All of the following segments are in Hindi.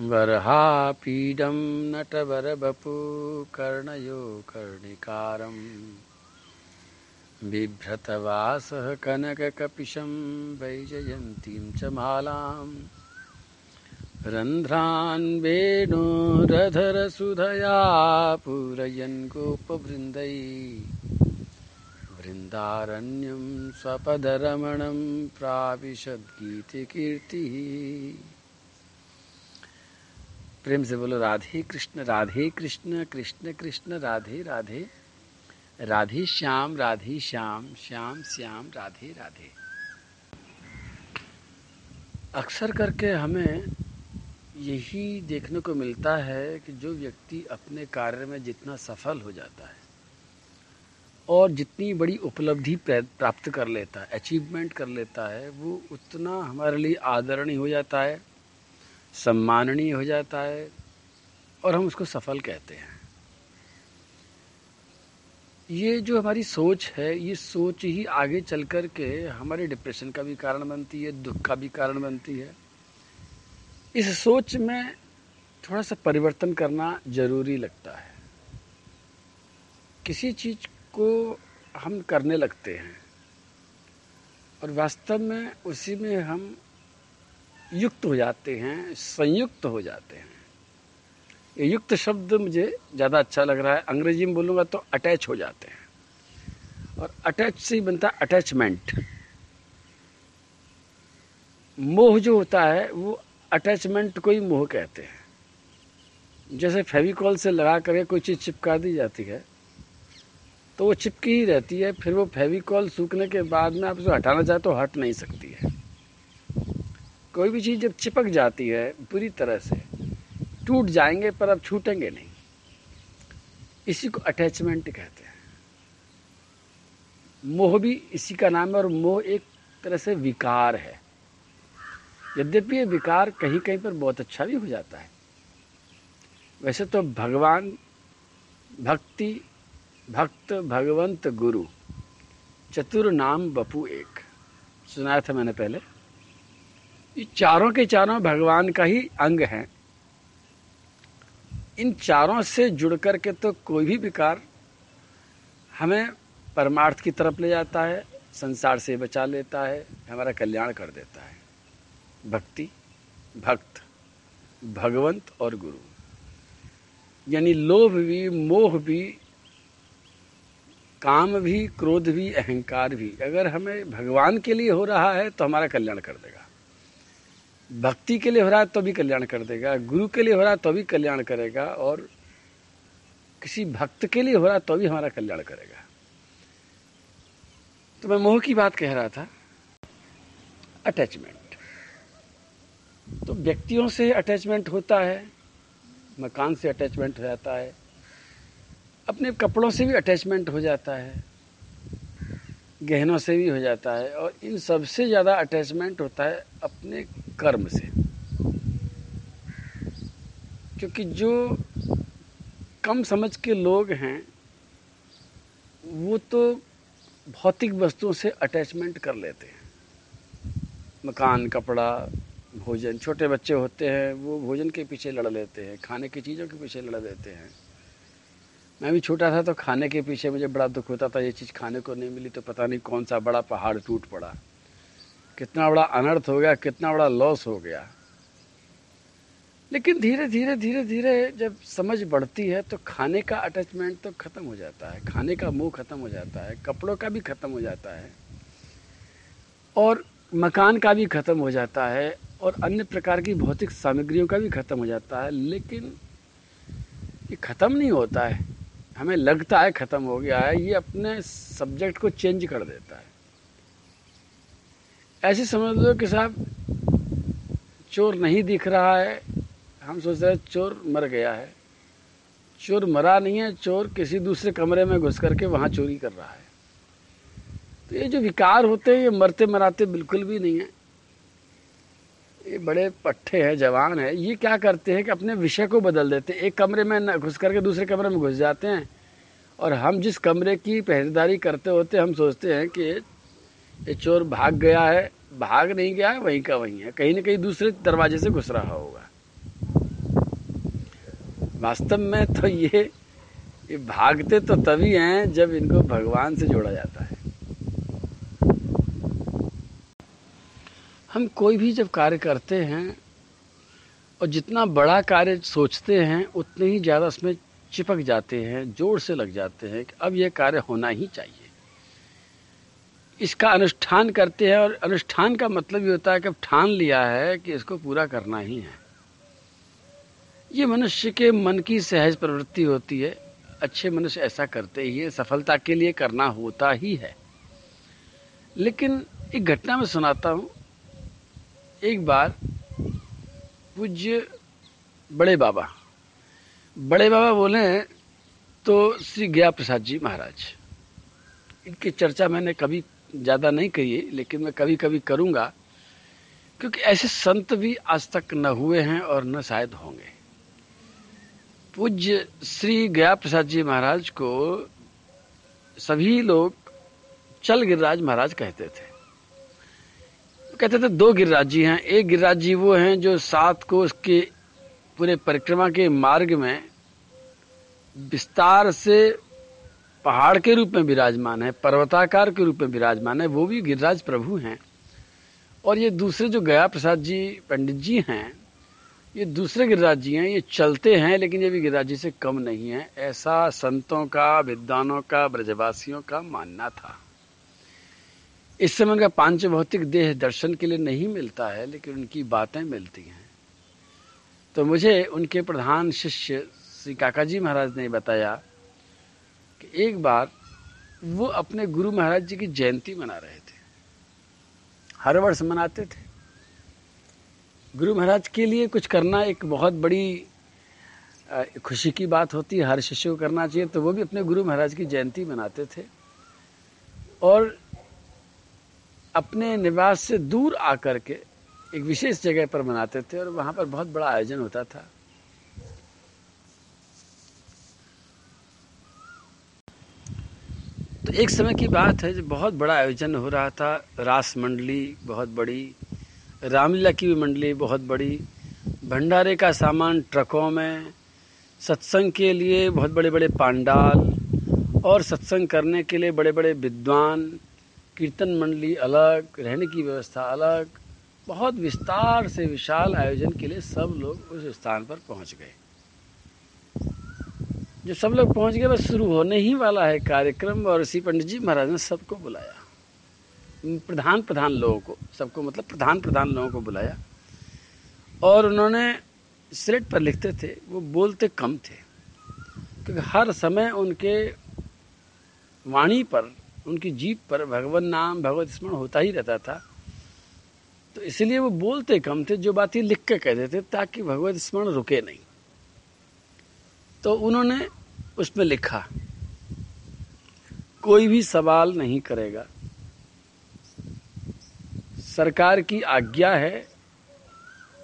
वरहापीडं नटवरबपु कर्णयो कर्णिकारम् बिभ्रतवासः कनककपिशं वैजयन्तीं च मालाम्। रन्ध्रान् वेणोरधरसुधया पूरयन् गोपवृन्दै। वृन्दारण्यं स्वपदरमणं प्राविशद्गीतिकीर्तिः। प्रेम से बोलो, राधे कृष्ण राधे कृष्ण कृष्ण कृष्ण, राधे राधे। राधे श्याम राधे श्याम श्याम श्याम, राधे राधे। अक्सर करके हमें यही देखने को मिलता है कि जो व्यक्ति अपने कार्य में जितना सफल हो जाता है और जितनी बड़ी उपलब्धि प्राप्त कर लेता है अचीवमेंट कर लेता है, वो उतना हमारे लिए आदरणीय हो जाता है। सम्माननीय हो जाता है और हम उसको सफल कहते हैं। ये जो हमारी सोच है, ये सोच ही आगे चल कर के हमारे डिप्रेशन का भी कारण बनती है, दुख का भी कारण बनती है। इस सोच में थोड़ा सा परिवर्तन करना ज़रूरी लगता है। किसी चीज़ को हम करने लगते हैं और वास्तव में उसी में हम युक्त हो जाते हैं, संयुक्त हो जाते हैं। ये युक्त शब्द मुझे ज़्यादा अच्छा लग रहा है। अंग्रेज़ी में बोलूँगा तो अटैच हो जाते हैं। और अटैच से ही बनता है अटैचमेंट मोह जो होता है, वो अटैचमेंट को ही मोह कहते हैं। जैसे फेविकॉल से लगा करके कोई चीज़ चिपका दी जाती है तो वो चिपकी ही रहती है, फिर वो फेविकॉल सूखने के बाद में आप उसे हटाना चाहे तो हट नहीं सकती है। कोई भी चीज़ जब चिपक जाती है पूरी तरह से, टूट जाएँगे पर अब छूटेंगे नहीं। इसी को अटैचमेंट कहते हैं। मोह भी इसी का नाम है और मोह एक तरह से विकार है। यद्यपि ये विकार कहीं कहीं पर बहुत अच्छा भी हो जाता है। वैसे तो भगवान, भक्ति, भक्त, भगवंत गुरु, चतुर नाम बपू एक। सुनाया था मैंने पहले। ये चारों के चारों भगवान का ही अंग हैं। इन चारों से जुड़ कर के तो कोई भी विकार हमें परमार्थ की तरफ़ ले जाता है, संसार से बचा लेता है, हमारा कल्याण कर देता है। भक्ति, भक्त, भगवंत और गुरु। यानी लोभ भी, मोह भी, काम भी, क्रोध भी, अहंकार भी, अगर हमें भगवान के लिए हो रहा है तो हमारा कल्याण कर देगा। भक्ति के लिए हो रहा है तो भी कल्याण कर देगा, गुरु के लिए हो रहा है तो भी कल्याण करेगा, और किसी भक्त के लिए हो रहा है तो भी हमारा कल्याण करेगा। तो मैं मोह की बात कह रहा था अटैचमेंट तो व्यक्तियों से अटैचमेंट होता है, मकान से अटैचमेंट हो जाता है, अपने कपड़ों से भी अटैचमेंट हो जाता है, गहनों से भी हो जाता है, और इन सबसे ज़्यादा अटैचमेंट होता है अपने कर्म से। क्योंकि जो कम समझ के लोग हैं, वो तो भौतिक वस्तुओं से अटैचमेंट कर लेते हैं। मकान, कपड़ा, भोजन, छोटे बच्चे होते हैं, वो भोजन के पीछे लड़ लेते हैं, खाने की चीज़ों के पीछे लड़ लेते हैं। मैं भी छोटा था तो खाने के पीछे मुझे बड़ा दुख होता था, ये चीज़ खाने को नहीं मिली तो पता नहीं कौन सा बड़ा पहाड़ टूट पड़ा। कितना बड़ा अनर्थ हो गया, कितना बड़ा लॉस हो गया। लेकिन धीरे धीरे धीरे धीरे जब समझ बढ़ती है तो खाने का अटैचमेंट तो खत्म हो जाता है। खाने का मुँह खत्म हो जाता है, कपड़ों का भी खत्म हो जाता है, और मकान का भी खत्म हो जाता है, और अन्य प्रकार की भौतिक सामग्रियों का भी खत्म हो जाता है। लेकिन ये खत्म नहीं होता है। हमें लगता है ख़त्म हो गया है, ये अपने सब्जेक्ट को चेंज कर देता है। ऐसे समझ लो कि साहब चोर नहीं दिख रहा है। हम सोच रहे चोर मर गया है। चोर मरा नहीं है, चोर किसी दूसरे कमरे में घुस करके वहाँ चोरी कर रहा है। तो ये जो विकार होते हैं, ये मरते मराते बिल्कुल भी नहीं है। ये बड़े पट्टे हैं, जवान है। ये क्या करते हैं कि अपने विषय को बदल देते हैं। एक कमरे में न घुस करके दूसरे कमरे में घुस जाते हैं। और हम जिस कमरे की पहरेदारी करते होते हम सोचते हैं कि ये चोर भाग गया है, भाग नहीं गया है, वहीं का वहीं है। कहीं ना कहीं दूसरे दरवाजे से घुस रहा होगा। वास्तव में तो ये ये भागते तो तभी हैं जब इनको भगवान से जोड़ा जाता है। हम कोई भी जब कार्य करते हैं और जितना बड़ा कार्य सोचते हैं, उतने ही ज़्यादा उसमें चिपक जाते हैं, ज़ोर से लग जाते हैं कि अब यह कार्य होना ही चाहिए। इसका अनुष्ठान करते हैं और अनुष्ठान का मतलब ये होता है कि अब ठान लिया है कि इसको पूरा करना ही है। ये मनुष्य के मन की सहज प्रवृत्ति होती है। अच्छे मनुष्य ऐसा करते ही है, सफलता के लिए करना होता ही है। लेकिन एक घटना में सुनाता हूँ। एक बार पूज्य बड़े बाबा बड़े बाबा बोले तो श्री गया प्रसाद जी महाराज, इनकी चर्चा मैंने कभी ज़्यादा नहीं है लेकिन मैं कभी कभी करूँगा, क्योंकि ऐसे संत भी आज तक न हुए हैं और न शायद होंगे। पूज्य श्री गया प्रसाद जी महाराज को सभी लोग चल गिरिराज महाराज कहते थे। कहते थे, दो गिरिराज जी हैं, एक गिरिराज जी वो हैं जो सात को उसके पूरे परिक्रमा के मार्ग में विस्तार से पहाड़ के रूप में विराजमान है, पर्वताकार के रूप में विराजमान है, वो भी गिरिराज प्रभु हैं। और ये दूसरे जो गया प्रसाद जी, पंडित जी हैं, ये दूसरे गिरिराज जी हैं, ये चलते हैं, लेकिन ये भी गिरिराज जी से कम नहीं है। ऐसा संतों का, विद्वानों का, ब्रजवासियों का मानना था। इस समय उनका पाँच भौतिक देह दर्शन के लिए नहीं मिलता है, लेकिन उनकी बातें मिलती हैं। तो मुझे उनके प्रधान शिष्य श्री काका जी महाराज ने बताया एक बार वो अपने गुरु महाराज जी की जयंती मना रहे थे। हर वर्ष मनाते थे। गुरु महाराज के लिए कुछ करना एक बहुत बड़ी खुशी की बात होती है, हर शिष्य को करना चाहिए तो वो भी अपने गुरु महाराज की जयंती मनाते थे। और अपने निवास से दूर आकर के एक विशेष जगह पर मनाते थे और वहाँ पर बहुत बड़ा आयोजन होता था। तो एक समय की बात है जब बहुत बड़ा आयोजन हो रहा था। रास मंडली बहुत बड़ी, रामलीला की भी मंडली बहुत बड़ी, भंडारे का सामान ट्रकों में, सत्संग के लिए बहुत बड़े बड़े पांडाल और सत्संग करने के लिए बड़े बड़े विद्वान, कीर्तन मंडली अलग, रहने की व्यवस्था अलग, बहुत विस्तार से विशाल आयोजन के लिए सब लोग उस स्थान पर पहुँच गए। जब सब लोग पहुँच गए, बस शुरू होने ही वाला है कार्यक्रम, और ऋषि पंडित जी महाराज ने सबको बुलाया। प्रधान प्रधान लोगों को, सबको मतलब प्रधान प्रधान लोगों को बुलाया। और उन्होंने स्लेट पर लिखते थे, वो बोलते कम थे। क्योंकि हर समय उनके वाणी पर, उनकी जीप पर भगवान नाम, भगवत स्मरण होता ही रहता था। तो इसलिए वो बोलते कम थे, जो बात लिख के कहते थे ताकि भगवत स्मरण रुके नहीं। तो उन्होंने उसमें लिखा, कोई भी सवाल नहीं करेगा। सरकार की आज्ञा है,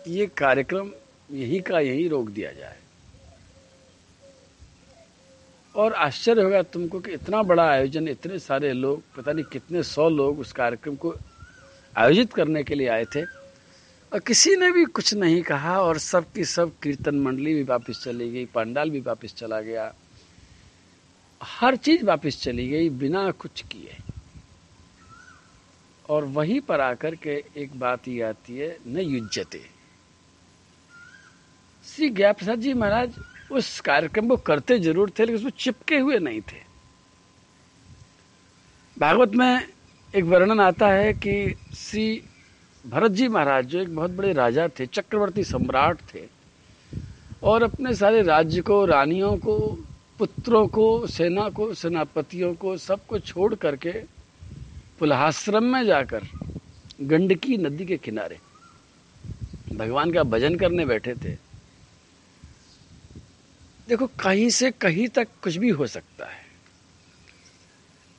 ये कार्यक्रम यही का यही रोक दिया जाए। और आश्चर्य होगा तुमको कि इतना बड़ा आयोजन, इतने सारे लोग, पता नहीं कितने सौ लोग उस कार्यक्रम को आयोजित करने के लिए आए थे। और किसी ने भी कुछ नहीं कहा और सब की सब कीर्तन मंडली भी वापस चली गई, पंडाल भी वापस चला गया। हर चीज़ वापस चली गई, बिना कुछ किए। और वहीं पर आकर के एक बात ये आती है, न युजते श्री ज्ञा प्रसाद जी महाराज, उस कार्यक्रम को करते ज़रूर थे, लेकिन उसमें चिपके हुए नहीं थे। भागवत में एक वर्णन आता है कि श्री भरत जी महाराज, जो एक बहुत बड़े राजा थे, चक्रवर्ती सम्राट थे, और अपने सारे राज्य को, रानियों को पुत्रों को, सेना को, सेनापतियों को सबको छोड़ करके पुलहाश्रम में जाकर गंडकी नदी के किनारे भगवान का भजन करने बैठे थे। देखो, कहीं से कहीं तक कुछ भी हो सकता है।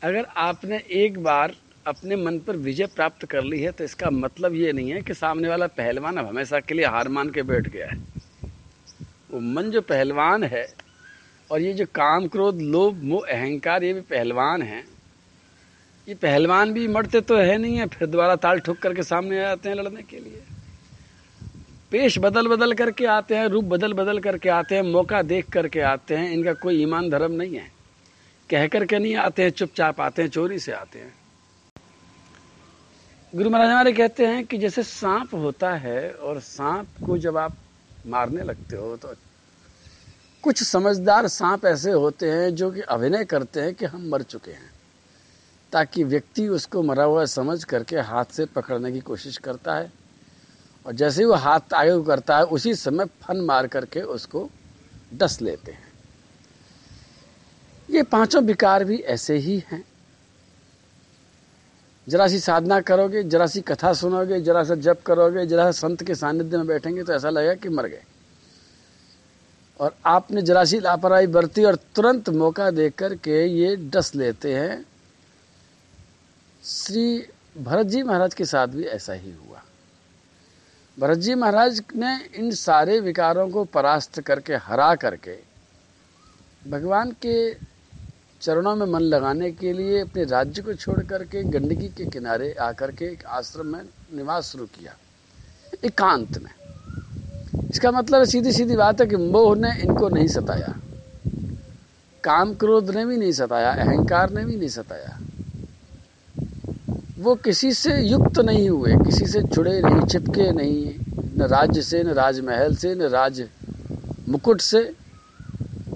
अगर आपने एक बार अपने मन पर विजय प्राप्त कर ली है तो इसका मतलब ये नहीं है कि सामने वाला पहलवान अब हमेशा के लिए हार मान के बैठ गया है। वो मन जो पहलवान है और ये जो काम क्रोध, लोभ, मोह, अहंकार, ये भी पहलवान है। ये पहलवान भी मरते तो है नहीं है, फिर दोबारा ताल ठुक करके सामने आ जाते हैं लड़ने के लिए। पेश बदल बदल करके आते हैं, रूप बदल बदल करके आते हैं, मौका देख करके आते हैं, इनका कोई ईमान धर्म नहीं है। कह करके नहीं आते हैं, चुपचाप आते हैं, चोरी से आते हैं। गुरु महाराज हमारे कहते हैं कि जैसे सांप होता है और सांप को जब आप मारने लगते हो तो कुछ समझदार सांप ऐसे होते हैं जो कि अभिनय करते हैं कि हम मर चुके हैं, ताकि व्यक्ति उसको मरा हुआ समझ करके हाथ से पकड़ने की कोशिश करता है। और जैसे ही वो हाथ आगे करता है, उसी समय फन मार करके उसको डस लेते हैं। ये पाँचों विकार भी ऐसे ही हैं। जरा सी साधना करोगे, जरा सी कथा सुनोगे, जरा सा जप करोगे, जरा संत के सानिध्य में बैठेंगे तो ऐसा लगेगा कि मर गए। और आपने जरा सी लापरवाही बरती और तुरंत मौका देकर के ये डस लेते हैं। श्री भरत जी महाराज के साथ भी ऐसा ही हुआ। भरत जी महाराज ने इन सारे विकारों को परास्त करके, हरा करके, भगवान के चरणों में मन लगाने के लिए अपने राज्य को छोड़ करके, गंडकी के किनारे आकर के एक आश्रम में निवास शुरू किया, एकांत में। इसका मतलब सीधी सीधी बात है कि मोह ने इनको नहीं सताया। काम क्रोध ने भी नहीं सताया, अहंकार ने भी नहीं सताया। वो किसी से युक्त नहीं हुए, किसी से जुड़े नहीं, चिपके नहीं, न राज्य से, न राजमहल से, न राज मुकुट से,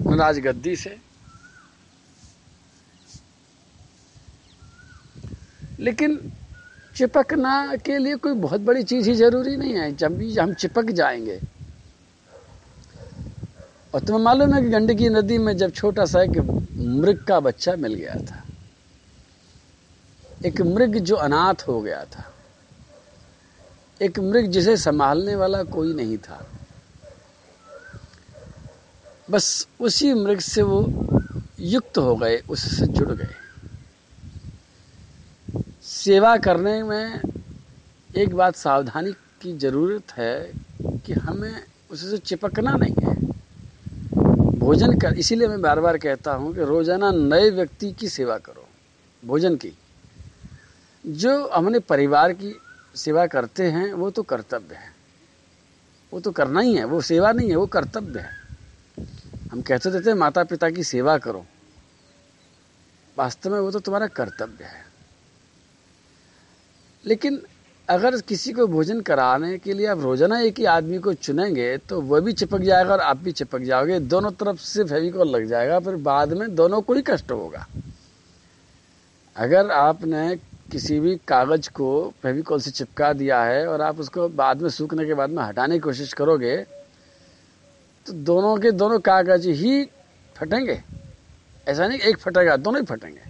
न राजगद्दी से। लेकिन चिपकना के लिए कोई बहुत बड़ी चीज़ ही ज़रूरी नहीं है। जब भी हम चिपक जाएँगे और तुम्हें मालूम है कि गंडकी नदी में जब छोटा सा एक मृग का बच्चा मिल गया था, एक मृग जो अनाथ हो गया था, एक मृग जिसे संभालने वाला कोई नहीं था, बस उसी मृग से वो युक्त हो गए, उससे जुड़ गए। सेवा करने में एक बात सावधानी की ज़रूरत है कि हमें उससे चिपकना नहीं है। भोजन कर, इसीलिए मैं बार बार कहता हूँ कि रोज़ाना नए व्यक्ति की सेवा करो, भोजन की। जो हमने परिवार की सेवा करते हैं, वो तो कर्तव्य है। वो तो करना ही है, वो सेवा नहीं है, वो कर्तव्य है। हम कहते देते हैं माता पिता की सेवा करो। वास्तव में वो तो तुम्हारा कर्तव्य है। लेकिन अगर किसी को भोजन कराने के लिए आप रोज़ाना एक ही आदमी को चुनेंगे तो वह भी चिपक जाएगा और आप भी चिपक जाओगे। दोनों तरफ़ से फेविकॉल लग जाएगा, फिर बाद में दोनों को ही कष्ट होगा। अगर आपने किसी भी कागज़ को फेविकॉल से चिपका दिया है और आप उसको बाद में सूखने के बाद में हटाने की कोशिश करोगे तो दोनों के दोनों कागज़ ही फटेंगे। ऐसा नहीं एक फटेगा, दोनों ही फटेंगे।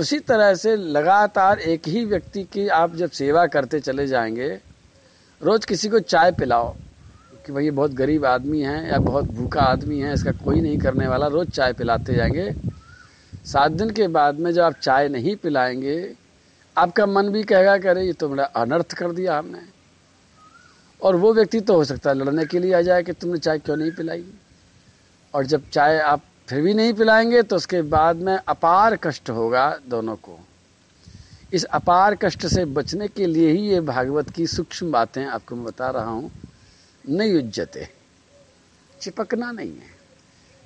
उसी तरह से लगातार एक ही व्यक्ति की आप जब सेवा करते चले जाएँगे, रोज किसी को चाय पिलाओ कि भाई ये बहुत गरीब आदमी है या बहुत भूखा आदमी है, इसका कोई नहीं करने वाला, रोज चाय पिलाते जाएँगे। सात दिन के बाद में जब आप चाय नहीं पिलाएँगे, आपका मन भी कहेगा कि अरे ये तो बड़ा अनर्थ कर दिया हमने। और वो व्यक्ति तो हो सकता है लड़ने के लिए आ जाए कि तुमने चाय क्यों नहीं पिलाई? और जब चाय आप फिर भी नहीं पिलाएँगे तो उसके बाद में अपार कष्ट होगा दोनों को। इस अपार कष्ट से बचने के लिए ही ये भागवत की सूक्ष्म बातें आपको मैं बता रहा हूँ। नहीं युजते चिपकना नहीं है।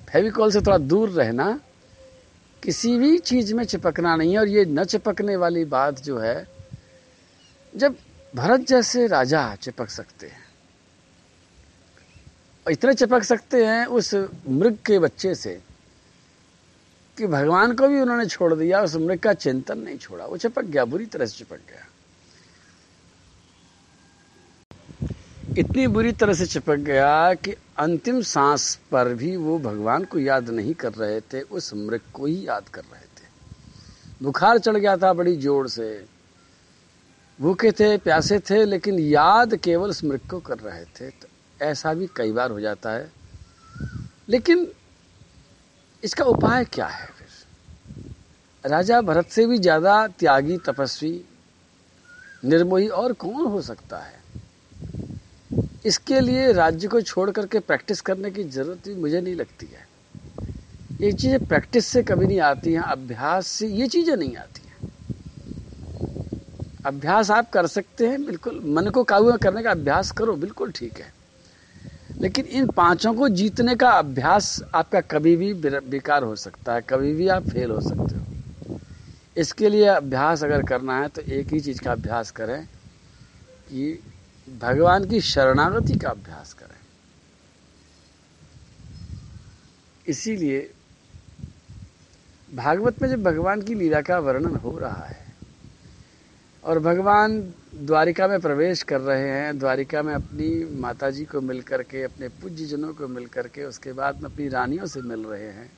फेविकॉल से थोड़ा दूर रहना, किसी भी चीज़ में चिपकना नहीं है और ये न चिपकने वाली बात जो है, जब भरत जैसे राजा चिपक सकते हैं, इतने चिपक सकते हैं उस मृग के बच्चे से कि भगवान को भी उन्होंने छोड़ दिया, उस मृग का चिंतन नहीं छोड़ा। वो चिपक गया, बुरी तरह से चिपक गया। इतनी बुरी तरह से चिपक गया कि अंतिम सांस पर भी वो भगवान को याद नहीं कर रहे थे, उस मृग को ही याद कर रहे थे। बुखार चढ़ गया था बड़ी ज़ोर से। भूखे थे, प्यासे थे, लेकिन याद केवल उस मृग को कर रहे थे। तो ऐसा भी कई बार हो जाता है। लेकिन इसका उपाय क्या है फिर? राजा भरत से भी ज़्यादा त्यागी, तपस्वी, निर्मोही और कौन हो सकता है? इसके लिए राज्य को छोड़ करके प्रैक्टिस करने की ज़रूरत भी मुझे नहीं लगती है। ये चीज़ें प्रैक्टिस से कभी नहीं आती हैं, अभ्यास से ये चीज़ें नहीं आती हैं। अभ्यास आप कर सकते हैं, बिल्कुल, मन को काबू करने का अभ्यास करो, बिल्कुल ठीक है। लेकिन इन पाँचों को जीतने का अभ्यास आपका कभी भी बेकार हो सकता है, कभी भी आप फेल हो सकते हो। इसके लिए अभ्यास अगर करना है तो एक ही चीज़ का अभ्यास करें कि भगवान की शरणागति का अभ्यास करें। इसीलिए भागवत में जब भगवान की लीला का वर्णन हो रहा है और भगवान द्वारिका में प्रवेश कर रहे हैं। द्वारिका में अपनी माता जी को मिल करके, अपने पूज्य जनों को मिल करके, उसके बाद में अपनी रानियों से मिल रहे हैं।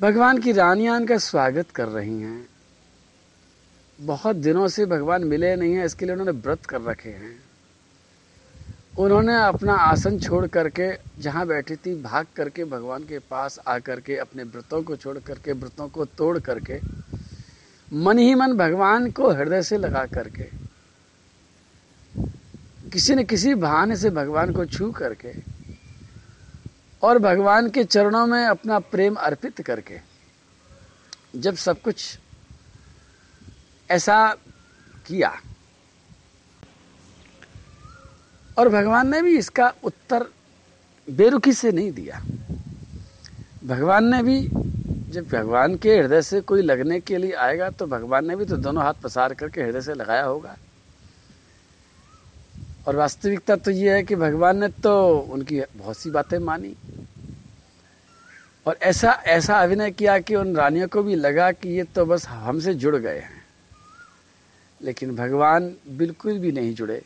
भगवान की रानियाँ उनका स्वागत कर रही हैं। बहुत दिनों से भगवान मिले नहीं हैं, इसके लिए उन्होंने व्रत कर रखे हैं। उन्होंने अपना आसन छोड़ करके, जहाँ बैठी थी, भाग करके, भगवान के पास आकर के, अपने व्रतों को छोड़ करके, व्रतों को तोड़ करके मन ही मन भगवान को हृदय से लगा करके, किसी न किसी बहाने से भगवान को छू करके और भगवान के चरणों में अपना प्रेम अर्पित करके, जब सब कुछ ऐसा किया। और भगवान ने भी इसका उत्तर बेरुखी से नहीं दिया। भगवान ने भी जब भगवान के हृदय से कोई लगने के लिए आएगा तो भगवान ने भी तो दोनों हाथ पसार करके हृदय से लगाया होगा। और वास्तविकता तो ये है कि भगवान ने तो उनकी बहुत सी बातें मानी। और ऐसा ऐसा अभिनय किया कि उन रानियों को भी लगा कि ये तो बस हमसे जुड़ गए हैं। लेकिन भगवान बिल्कुल भी नहीं जुड़े।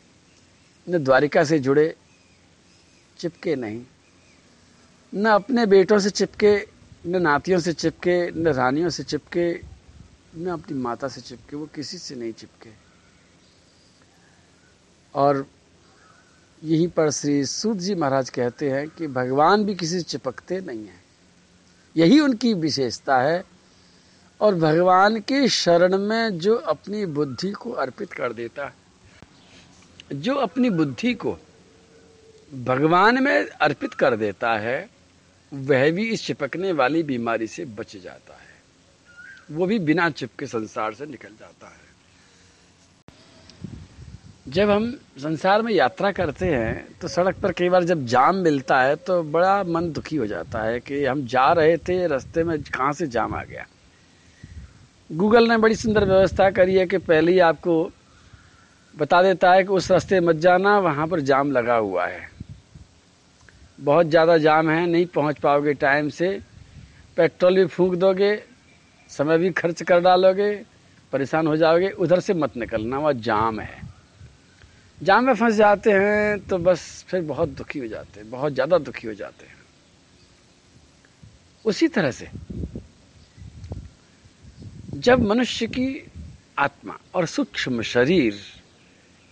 न द्वारिका से जुड़े, चिपके नहीं। न अपने बेटों से चिपके न नातियों से चिपके, न रानियों से चिपके, न अपनी माता से चिपके, वो किसी से नहीं चिपके। और यहीं पर श्री सूद जी महाराज कहते हैं कि भगवान भी किसी से चिपकते नहीं हैं। यही उनकी विशेषता है। और भगवान के शरण में जो अपनी बुद्धि को अर्पित कर देता है, जो अपनी बुद्धि को भगवान में अर्पित कर देता है वह भी इस चिपकने वाली बीमारी से बच जाता है। वो भी बिना चिपके संसार से निकल जाता है। जब हम संसार में यात्रा करते हैं तो सड़क पर कई बार जब जाम मिलता है तो बड़ा मन दुखी हो जाता है कि हम जा रहे थे, रास्ते में कहाँ से जाम आ गया। गूगल ने बड़ी सुंदर व्यवस्था करी है कि पहले ही आपको बता देता है कि उस रास्ते मत जाना, वहाँ पर जाम लगा हुआ है। बहुत ज़्यादा जाम है, नहीं पहुँच पाओगे टाइम से। पेट्रोल भी फूंक दोगे, समय भी खर्च कर डालोगे, परेशान हो जाओगे, उधर से मत निकलना, वह जाम है। जाम में फंस जाते हैं तो बस फिर बहुत दुखी हो जाते हैं, बहुत ज़्यादा दुखी हो जाते हैं। उसी तरह से, जब मनुष्य की आत्मा और सूक्ष्म शरीर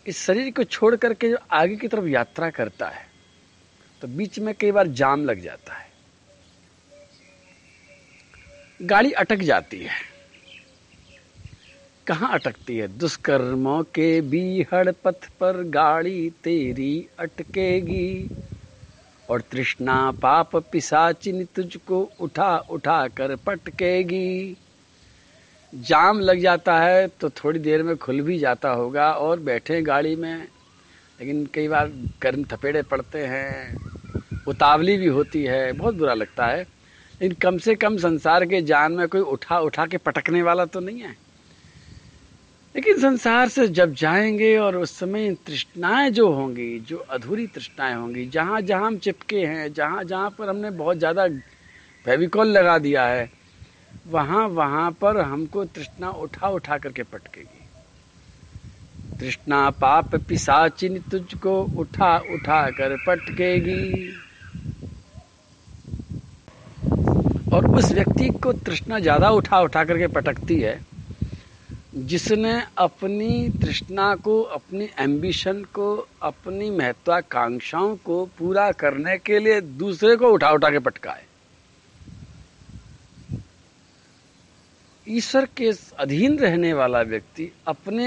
इस शरीर को छोड़ करके जो आगे की तरफ़ यात्रा करता है तो बीच में कई बार जाम लग जाता है। गाड़ी अटक जाती है। कहाँ अटकती है? दुष्कर्मों के बीहड़ पथ पर गाड़ी तेरी अटकेगी। और तृष्णा पाप पिसाचिन तुझको उठा उठा कर पटकेगी। जाम लग जाता है तो थोड़ी देर में खुल भी जाता होगा और बैठे गाड़ी में लेकिन कई बार गर्म थपेड़े पड़ते हैं, उतावली भी होती है, बहुत बुरा लगता है। लेकिन कम से कम संसार के जान में कोई उठा उठा के पटकने वाला तो नहीं है। लेकिन संसार से जब जाएँगे और उस समय तृष्णाएँ जो होंगी, जो अधूरी तृष्णाएँ होंगी जहाँ जहाँ हम चिपके हैं जहाँ जहाँ पर हमने बहुत ज़्यादा फेविकॉल लगा दिया है वहाँ वहाँ पर हमको तृष्णा उठा उठा करके पटकेगी। तृष्णा पाप पिसाचिन तुझको उठा उठा कर पटकेगी। और उस व्यक्ति को तृष्णा ज़्यादा उठा उठा करके पटकती है, जिसने अपनी तृष्णा को, अपनी एम्बिशन को, अपनी महत्वाकांक्षाओं को पूरा करने के लिए दूसरे को उठा उठा के पटकाए। ईश्वर के अधीन रहने वाला व्यक्ति अपने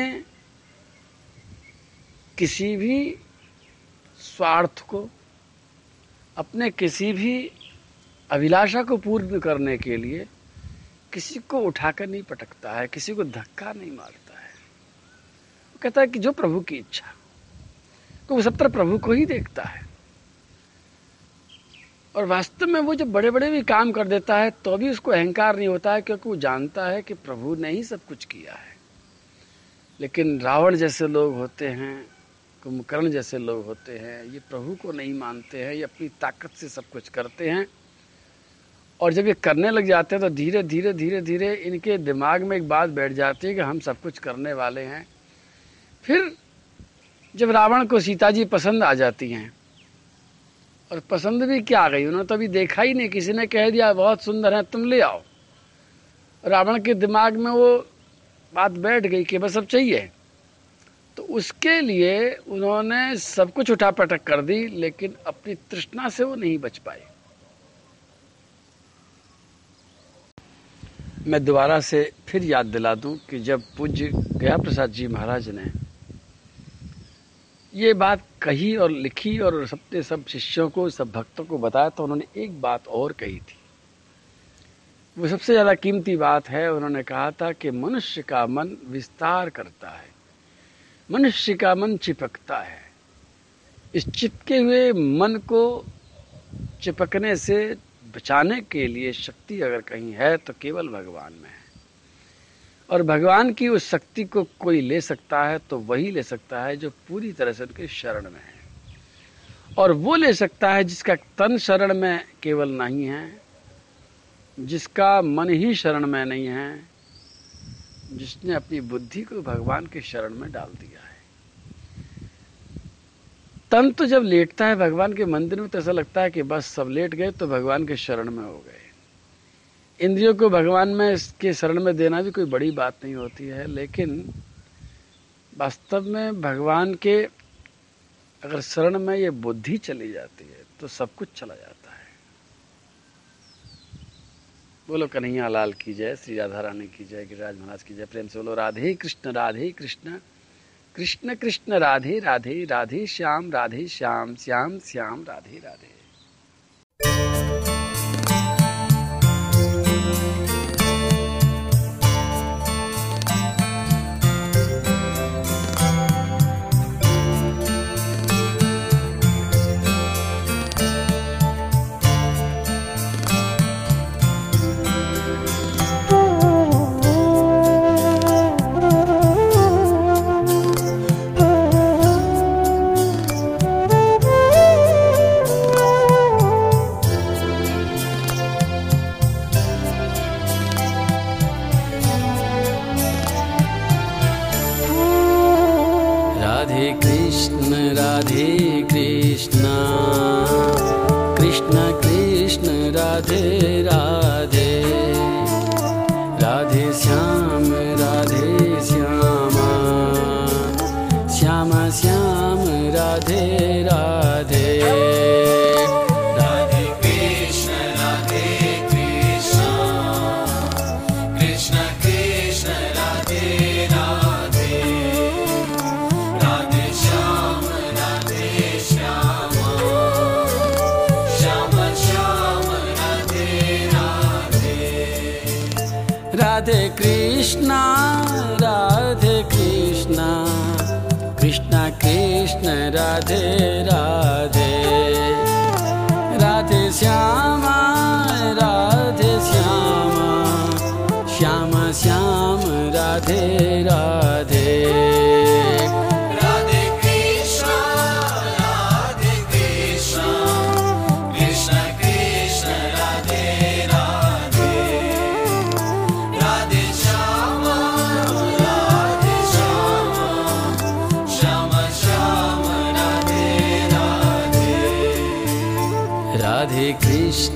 किसी भी स्वार्थ को, अपने किसी भी अभिलाषा को पूर्ण करने के लिए किसी को उठाकर नहीं पटकता है, किसी को धक्का नहीं मारता है। वो कहता है कि जो प्रभु की इच्छा तो वो सब तरह प्रभु को ही देखता है। और वास्तव में वो जब बड़े बड़े भी काम कर देता है तो भी उसको अहंकार नहीं होता है, क्योंकि वो जानता है कि प्रभु ने ही सब कुछ किया है। लेकिन रावण जैसे लोग होते हैं कुंभकर्ण जैसे लोग होते हैं, ये प्रभु को नहीं मानते हैं, ये अपनी ताकत से सब कुछ करते हैं। और जब ये करने लग जाते हैं तो धीरे धीरे धीरे धीरे इनके दिमाग में एक बात बैठ जाती है कि हम सब कुछ करने वाले हैं। फिर जब रावण को सीता जी पसंद आ जाती हैं, और पसंद भी क्या आ गई? उन्होंने तो अभी देखा ही नहीं, किसी ने कह दिया, बहुत सुंदर है, तुम ले आओ। रावण के दिमाग में वो बात बैठ गई कि बस अब चाहिए। तो उसके लिए उन्होंने सब कुछ उठा पटक कर दी, लेकिन अपनी तृष्णा से वो नहीं बच पाए मैं दोबारा से फिर याद दिला दूँ कि जब पूज्य गया प्रसाद जी महाराज ने ये बात कही और लिखी और सबने सब शिष्यों को, सब भक्तों को बताया तो उन्होंने एक बात और कही थी। वो सबसे ज़्यादा कीमती बात है, उन्होंने कहा था कि मनुष्य का मन विस्तार करता है। मनुष्य का मन चिपकता है। इस चिपके हुए मन को चिपकने से बचाने के लिए शक्ति अगर कहीं है तो केवल भगवान में है। और भगवान की उस शक्ति को कोई ले सकता है तो वही ले सकता है जो पूरी तरह से उनके शरण में है। और वो ले सकता है जिसका तन शरण में केवल नहीं है, जिसका मन ही शरण में नहीं है जिसने अपनी बुद्धि को भगवान के शरण में डाल दिया है। तन तो जब लेटता है भगवान के मंदिर में तो ऐसा लगता है कि बस सब लेट गए तो भगवान के शरण में हो गए। इंद्रियों को भगवान में, इसके शरण में देना भी कोई बड़ी बात नहीं होती है, लेकिन वास्तव में भगवान के अगर शरण में ये बुद्धि चली जाती है तो सब कुछ चला जाता है। बोलो, कन्हैया लाल की जय, श्री राधा रानी की जय, गिरिराज महाराज की जय, प्रेम से बोलो, राधे कृष्ण राधे कृष्ण कृष्ण कृष्ण, राधे राधे राधे, श्याम राधे, श्याम श्याम श्याम, राधे राधे।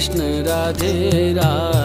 कृष्ण राधे राधे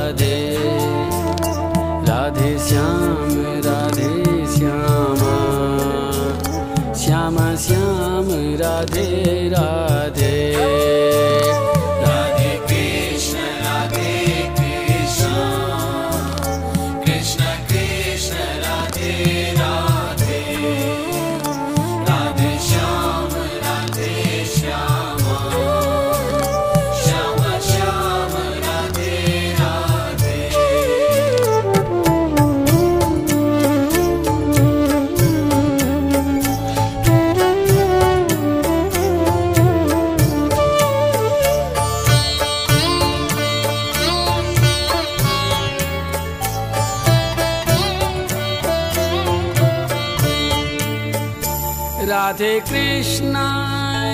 राधे कृष्णा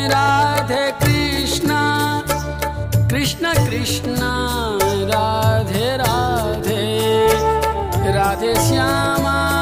राधे कृष्णा। कृष्ण कृष्णा राधे राधे। राधे श्यामा।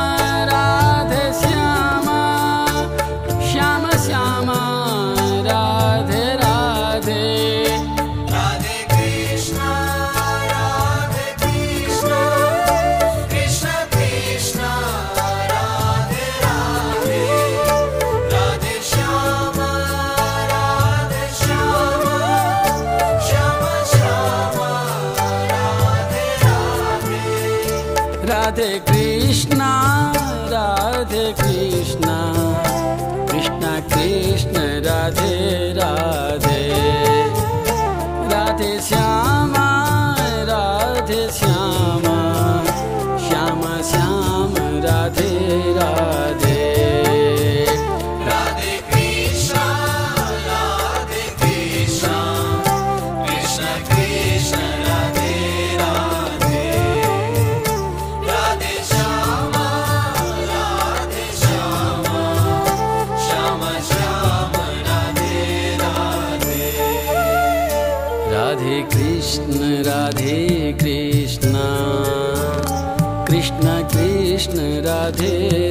राधे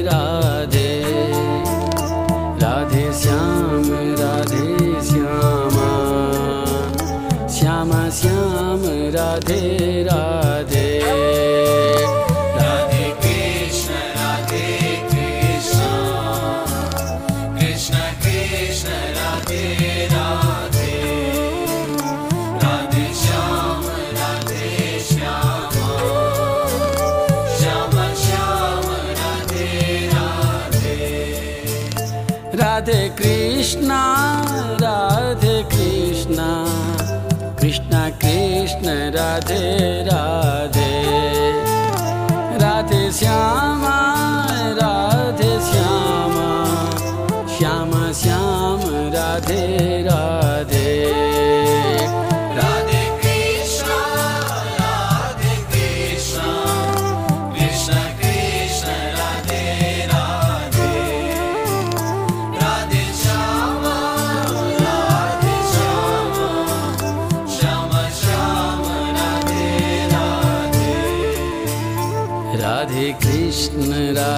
कृष्णा राधे कृष्णा। कृष्णा कृष्ण राधे राधे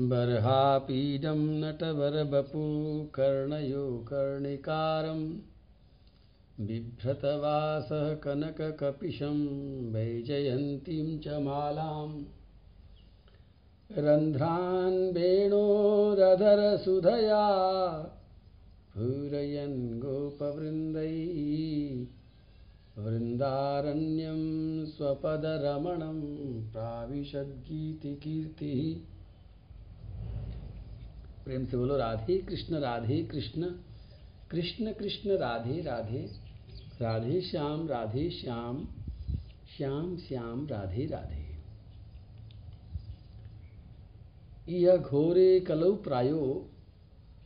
बर्हापीडं नटवरवपु कर्णयो कर्णिकारं बिभ्रतवासः कनककपिशं वैजयन्तीं च मालां। रन्ध्रान् वेणोरधरसुधया पूरयन् गोपवृन्दैः वृन्दारण्यं स्वपदरमणं प्राविशद्गीतिकीर्तिः प्रेम से बोलो, राधे कृष्ण राधे कृष्ण। कृष्ण कृष्ण, राधे राधे। राधे श्याम राधे श्याम। श्याम श्याम, राधे राधे। यह घोरे कलौ प्रायो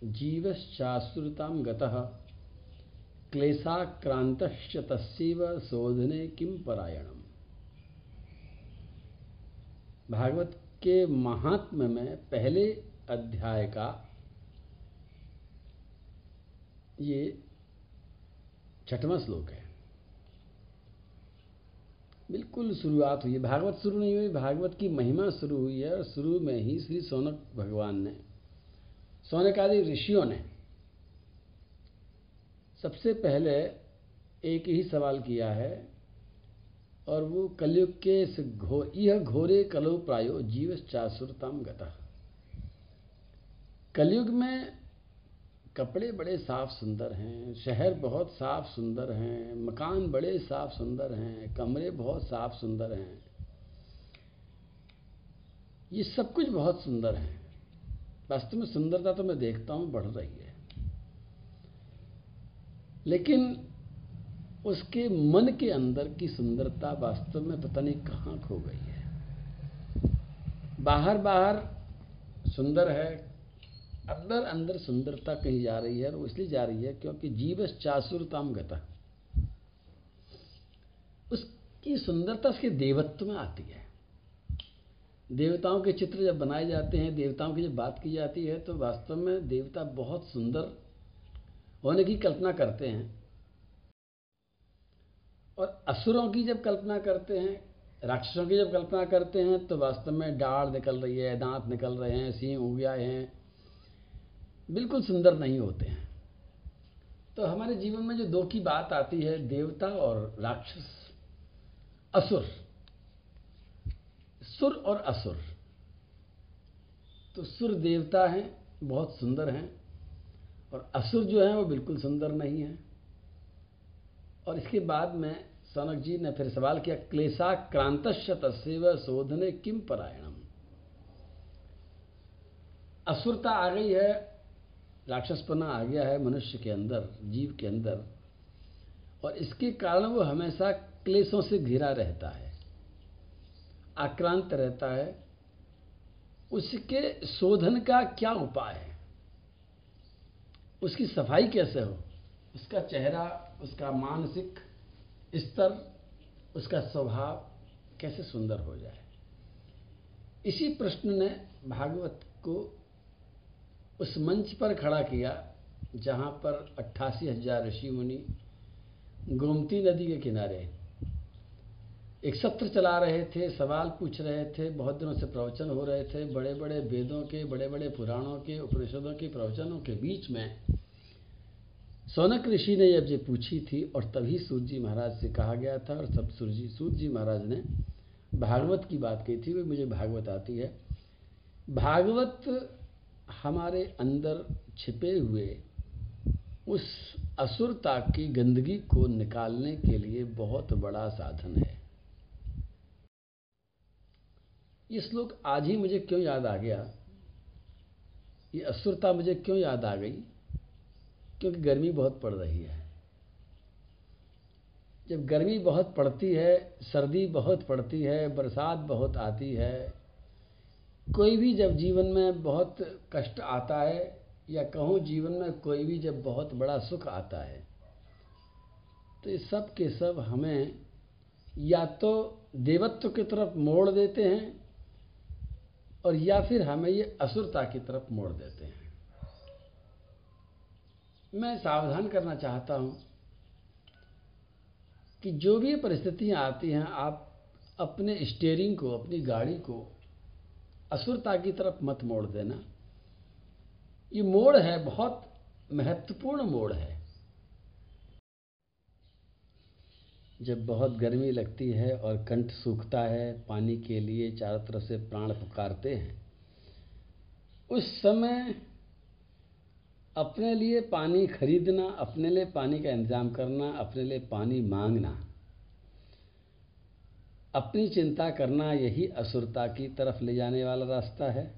जीवश्चाश्रुतां गतः। क्लेशाक्रान्तश्च तस्यैव शोधने किं परायणम्। भागवत के महात्म्य में पहले अध्याय का ये छठवां श्लोक है। बिल्कुल शुरुआत हुई है। भागवत शुरू नहीं हुई, भागवत की महिमा शुरू हुई है और शुरू में ही श्री सोनक भगवान ने सोनक आदि ऋषियों ने सबसे पहले एक ही सवाल किया है और वो कलयुग के घो यह घोरे कलो प्रायो जीव चासुरताम गता। कलयुग में कपड़े बड़े साफ़ सुंदर हैं, शहर बहुत साफ़ सुंदर हैं, मकान बड़े साफ़ सुंदर हैं, कमरे बहुत साफ़ सुंदर हैं। ये सब कुछ बहुत सुंदर है। वास्तव में सुंदरता तो मैं देखता हूँ, बढ़ रही है। लेकिन उसके मन के अंदर की सुंदरता वास्तव में पता नहीं कहाँ खो गई है। बाहर बाहर सुंदर है अंदर अंदर सुंदरता कहीं जा रही है और वो इसलिए जा रही है क्योंकि जीवस चासुरताम गता। उसकी सुंदरता उसके देवत्व में आती है। देवताओं के चित्र जब बनाए जाते हैं, देवताओं की जब बात की जाती है तो वास्तव में देवता बहुत सुंदर होने की कल्पना करते हैं। और असुरों की जब कल्पना करते हैं, राक्षसों की जब कल्पना करते हैं तो वास्तव में डाढ़ निकल रही है, दांत निकल रहे हैं, सिंह उग हैं बिल्कुल सुंदर नहीं होते हैं। तो हमारे जीवन में जो दो की बात आती है, देवता और राक्षस, असुर। सुर और असुर। तो सुर देवता हैं, बहुत सुंदर हैं, और असुर जो हैं वो बिल्कुल सुंदर नहीं हैं। और इसके बाद में सौनक जी ने फिर सवाल किया, क्लेशा क्लेशाक्रांत तस्व शोधने किम परायणम? असुरता आ गई है राक्षसपना आ गया है मनुष्य के अंदर, जीव के अंदर। और इसके कारण वो हमेशा क्लेशों से घिरा रहता है, आक्रांत रहता है। उसके शोधन का क्या उपाय है? उसकी सफ़ाई कैसे हो? उसका चेहरा, उसका मानसिक स्तर, उसका स्वभाव कैसे सुंदर हो जाए? इसी प्रश्न ने भागवत को उस मंच पर खड़ा किया, जहाँ पर अट्ठासी हज़ार ऋषि मुनि गोमती नदी के किनारे एक सत्र चला रहे थे, सवाल पूछ रहे थे, बहुत दिनों से प्रवचन हो रहे थे बड़े बड़े वेदों के बड़े बड़े पुराणों के, उपनिषदों के प्रवचनों के बीच में सौनक ऋषि ने जब ये पूछी थी, और तभी सूर्य जी महाराज से कहा गया था, और सब सूर्य सूर्य जी महाराज ने भागवत की बात कही थी, वो मुझे भागवत आती है। भागवत हमारे अंदर छिपे हुए उस असुरता की गंदगी को निकालने के लिए बहुत बड़ा साधन है। ये श्लोक आज ही मुझे क्यों याद आ गया? ये असुरता मुझे क्यों याद आ गई? क्योंकि गर्मी बहुत पड़ रही है। जब गर्मी बहुत पड़ती है, सर्दी बहुत पड़ती है, बरसात बहुत आती है कोई भी जब जीवन में बहुत कष्ट आता है, या कहूँ जीवन में कोई भी जब बहुत बड़ा सुख आता है तो ये सब के सब हमें या तो देवत्व की तरफ़ मोड़ देते हैं, और या फिर हमें ये असुरता की तरफ़ मोड़ देते हैं। मैं सावधान करना चाहता हूँ कि जो भी परिस्थितियाँ आती हैं, आप अपने स्टेयरिंग को, अपनी गाड़ी को असुरता की तरफ़ मत मोड़ देना। ये मोड़ है, बहुत महत्वपूर्ण मोड़ है। जब बहुत गर्मी लगती है और कंठ सूखता है, पानी के लिए चारों तरफ़ से प्राण पुकारते हैं, उस समय अपने लिए पानी खरीदना, अपने लिए पानी का इंतज़ाम करना, अपने लिए पानी मांगना अपनी चिंता करना यही असुरता की तरफ़ ले जाने वाला रास्ता है।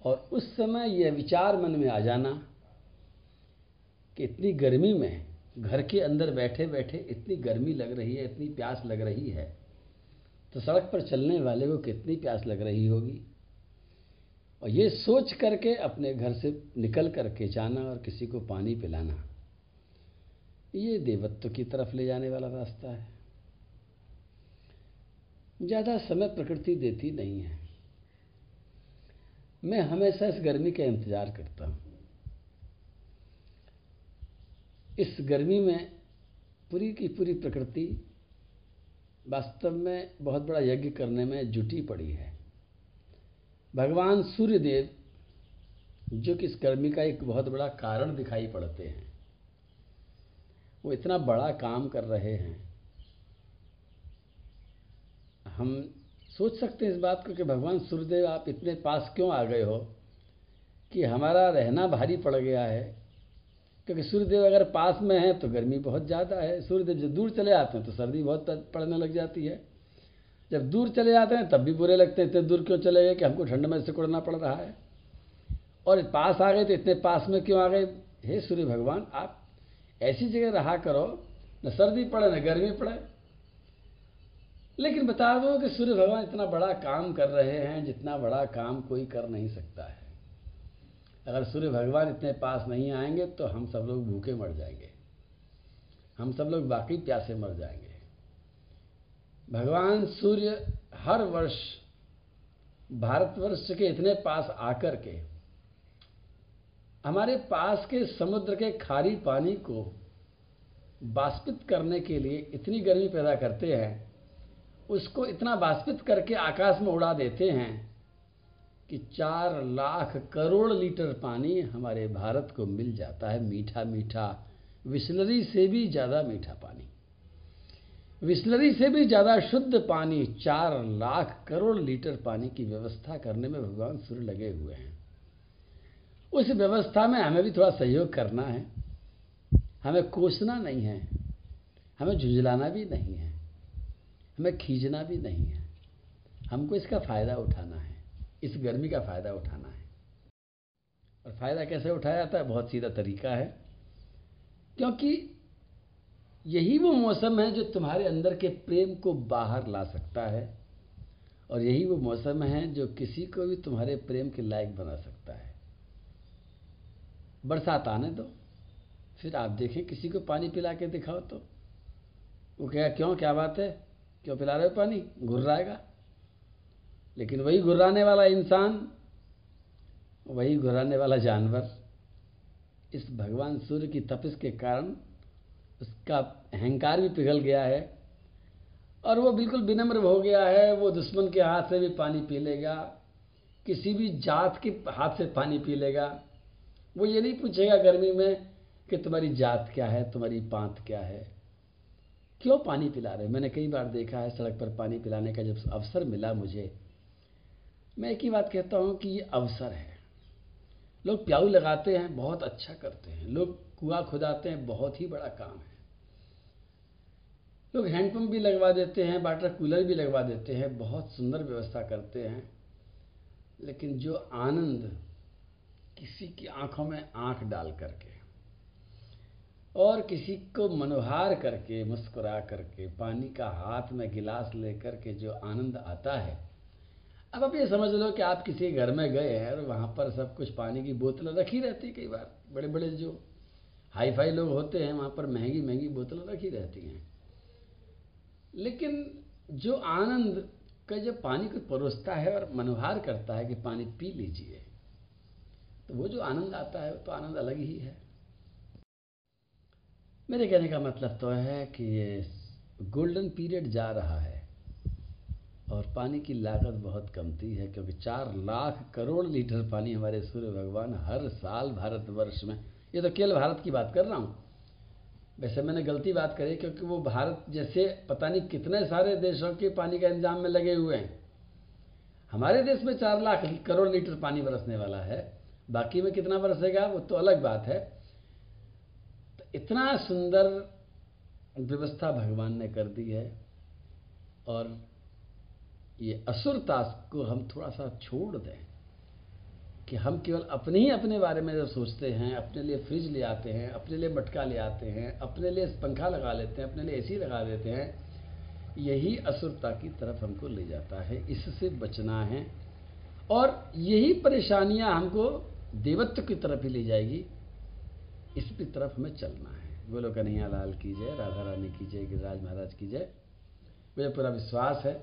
और उस समय यह विचार मन में आ जाना कि इतनी गर्मी में घर के अंदर बैठे बैठे इतनी गर्मी लग रही है, इतनी प्यास लग रही है तो सड़क पर चलने वाले को कितनी प्यास लग रही होगी? और ये सोच करके अपने घर से निकल करके जाना और किसी को पानी पिलाना, ये देवत्व की तरफ़ ले जाने वाला रास्ता है। ज़्यादा समय प्रकृति देती नहीं है। मैं हमेशा इस गर्मी का इंतज़ार करता हूँ। इस गर्मी में पूरी की पूरी प्रकृति वास्तव में बहुत बड़ा यज्ञ करने में जुटी पड़ी है। भगवान सूर्यदेव, जो कि इस गर्मी का एक बहुत बड़ा कारण दिखाई पड़ते हैं, वो इतना बड़ा काम कर रहे हैं हम सोच सकते हैं इस बात को कि भगवान सूर्यदेव आप इतने पास क्यों आ गए हो कि हमारा रहना भारी पड़ गया है? क्योंकि सूर्यदेव अगर पास में है तो गर्मी बहुत ज़्यादा है। सूर्यदेव जब दूर चले आते हैं तो सर्दी बहुत पड़ने लग जाती है। जब दूर चले जाते हैं तब भी बुरे लगते हैं, इतने दूर क्यों चले गए कि हमको ठंड में सिकुड़ना पड़ रहा है? और पास आ गए तो इतने पास में क्यों आ गए? हे सूर्य भगवान, आप ऐसी जगह रहा करो, न सर्दी पड़े, न गर्मी पड़े लेकिन बता दो कि सूर्य भगवान इतना बड़ा काम कर रहे हैं जितना बड़ा काम कोई कर नहीं सकता है। अगर सूर्य भगवान इतने पास नहीं आएँगे तो हम सब लोग भूखे मर जाएँगे। हम सब लोग बाकी प्यासे मर जाएँगे। भगवान सूर्य हर वर्ष, भारतवर्ष के इतने पास आकर के, हमारे पास के समुद्र के खारी पानी को बाष्पित करने के लिए इतनी गर्मी पैदा करते हैं उसको इतना बाष्पित करके आकाश में उड़ा देते हैं कि चार लाख करोड़ लीटर पानी हमारे भारत को मिल जाता है मीठा मीठा। विस्लरी से भी ज़्यादा मीठा पानी। विस्लरी से भी ज़्यादा शुद्ध पानी, चार लाख करोड़ लीटर पानी की व्यवस्था करने में भगवान सूर्य लगे हुए हैं। उस व्यवस्था में हमें भी थोड़ा सहयोग करना है। हमें कोसना नहीं है। हमें झुंझलाना भी नहीं है। हमें खींचना भी नहीं है। हमको इसका फ़ायदा उठाना है। इस गर्मी का फ़ायदा उठाना है। और फ़ायदा कैसे उठाया जाता है? बहुत सीधा तरीका है। क्योंकि यही वो मौसम है जो तुम्हारे अंदर के प्रेम को बाहर ला सकता है। और यही वो मौसम है जो किसी को भी तुम्हारे प्रेम के लायक बना सकता है। बरसात आने दो। फिर आप देखें किसी को पानी पिला के दिखाओ तो। वो क्या क्यों? क्या बात है? क्यों पिला रहे हो पानी? घुर्राएगा। लेकिन वही घुर्राने वाला इंसान, वही घुराने वाला जानवर, इस भगवान सूर्य की तपिश के कारण उसका अहंकार भी पिघल गया है और वो बिल्कुल विनम्र हो गया है। वो दुश्मन के हाथ से भी पानी पी लेगा, किसी भी जात के हाथ से पानी पी लेगा। वो ये नहीं पूछेगा गर्मी में कि तुम्हारी जात क्या है, तुम्हारी पांत क्या है। क्यों पानी पिला रहे? मैंने कई बार देखा है सड़क पर पानी पिलाने का जब अवसर मिला मुझे, मैं एक ही बात कहता हूँ कि ये अवसर है। लोग प्याऊ लगाते हैं, बहुत अच्छा करते हैं। लोग कुआँ खुदाते हैं, बहुत ही बड़ा काम है। लोग हैंडपम्प भी लगवा देते हैं, वाटर कूलर भी लगवा देते हैं, बहुत सुंदर व्यवस्था करते हैं। लेकिन जो आनंद किसी की आँखों में आँख डाल करके और किसी को मनोहार करके, मुस्कुरा करके, पानी का हाथ में गिलास लेकर के जो आनंद आता है। अब आप ये समझ लो कि आप किसी घर में गए हैं और वहाँ पर सब कुछ पानी की बोतलें रखी रहती कई बार। बड़े बड़े जो हाई फाई लोग होते हैं, वहाँ पर महँगी महँगी बोतलें रखी रहती हैं। लेकिन जो आनंद का जब पानी को परोसता है और मनोहार करता है कि पानी पी लीजिए तो वो जो आनंद आता है, वो तो आनंद अलग ही है। मेरे कहने का मतलब तो है कि ये गोल्डन पीरियड जा रहा है और पानी की लागत बहुत कमती है, क्योंकि चार लाख करोड़ लीटर पानी हमारे सूर्य भगवान हर साल भारतवर्ष में, ये तो केवल भारत की बात कर रहा हूँ। वैसे मैंने गलती बात करी क्योंकि वो भारत जैसे पता नहीं कितने सारे देशों के पानी का इंतज़ाम में लगे हुए हैं। हमारे देश में चार लाख करोड़ लीटर पानी बरसने वाला है, बाकी में कितना बरसेगा वो तो अलग बात है। इतना सुंदर व्यवस्था भगवान ने कर दी है और ये असुरता को हम थोड़ा सा छोड़ दें कि हम केवल अपने ही अपने बारे में जब सोचते हैं, अपने लिए फ्रिज ले आते हैं, अपने लिए मटका ले आते हैं, अपने लिए पंखा लगा लेते हैं, अपने लिए एसी लगा देते हैं, यही असुरता की तरफ़ हमको ले जाता है, इससे बचना है। और यही परेशानियाँ हमको देवत्व की तरफ़ ही ले जाएगी। इसकी तरफ़ हमें चलना है। बोलो कन्हैया लाल की जय, राधा रानी की जय, गिरिराज महाराज की जय। मुझे पूरा विश्वास है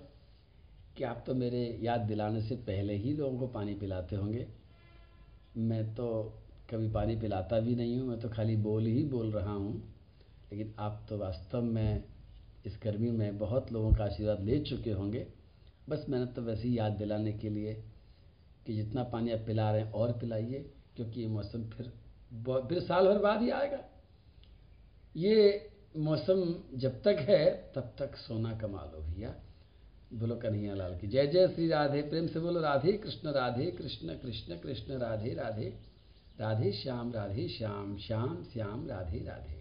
कि आप तो मेरे याद दिलाने से पहले ही लोगों को पानी पिलाते होंगे। मैं तो कभी पानी पिलाता भी नहीं हूँ, मैं तो खाली बोल ही बोल रहा हूँ। लेकिन आप तो वास्तव में इस गर्मी में बहुत लोगों का आशीर्वाद ले चुके होंगे। बस मैंने तो वैसे ही याद दिलाने के लिए कि जितना पानी आप पिला रहे हैं और पिलाइए, क्योंकि ये मौसम फिर फिर साल भर बाद ही आएगा। ये मौसम जब तक है, तब तक सोना कमा लो भैया। बोलो कन्हैया लाल की, जय जय श्री राधे, प्रेम से बोलो, राधे कृष्ण राधे कृष्ण कृष्ण कृष्ण, राधे राधे राधे, श्याम राधे, श्याम श्याम श्याम, राधे राधे।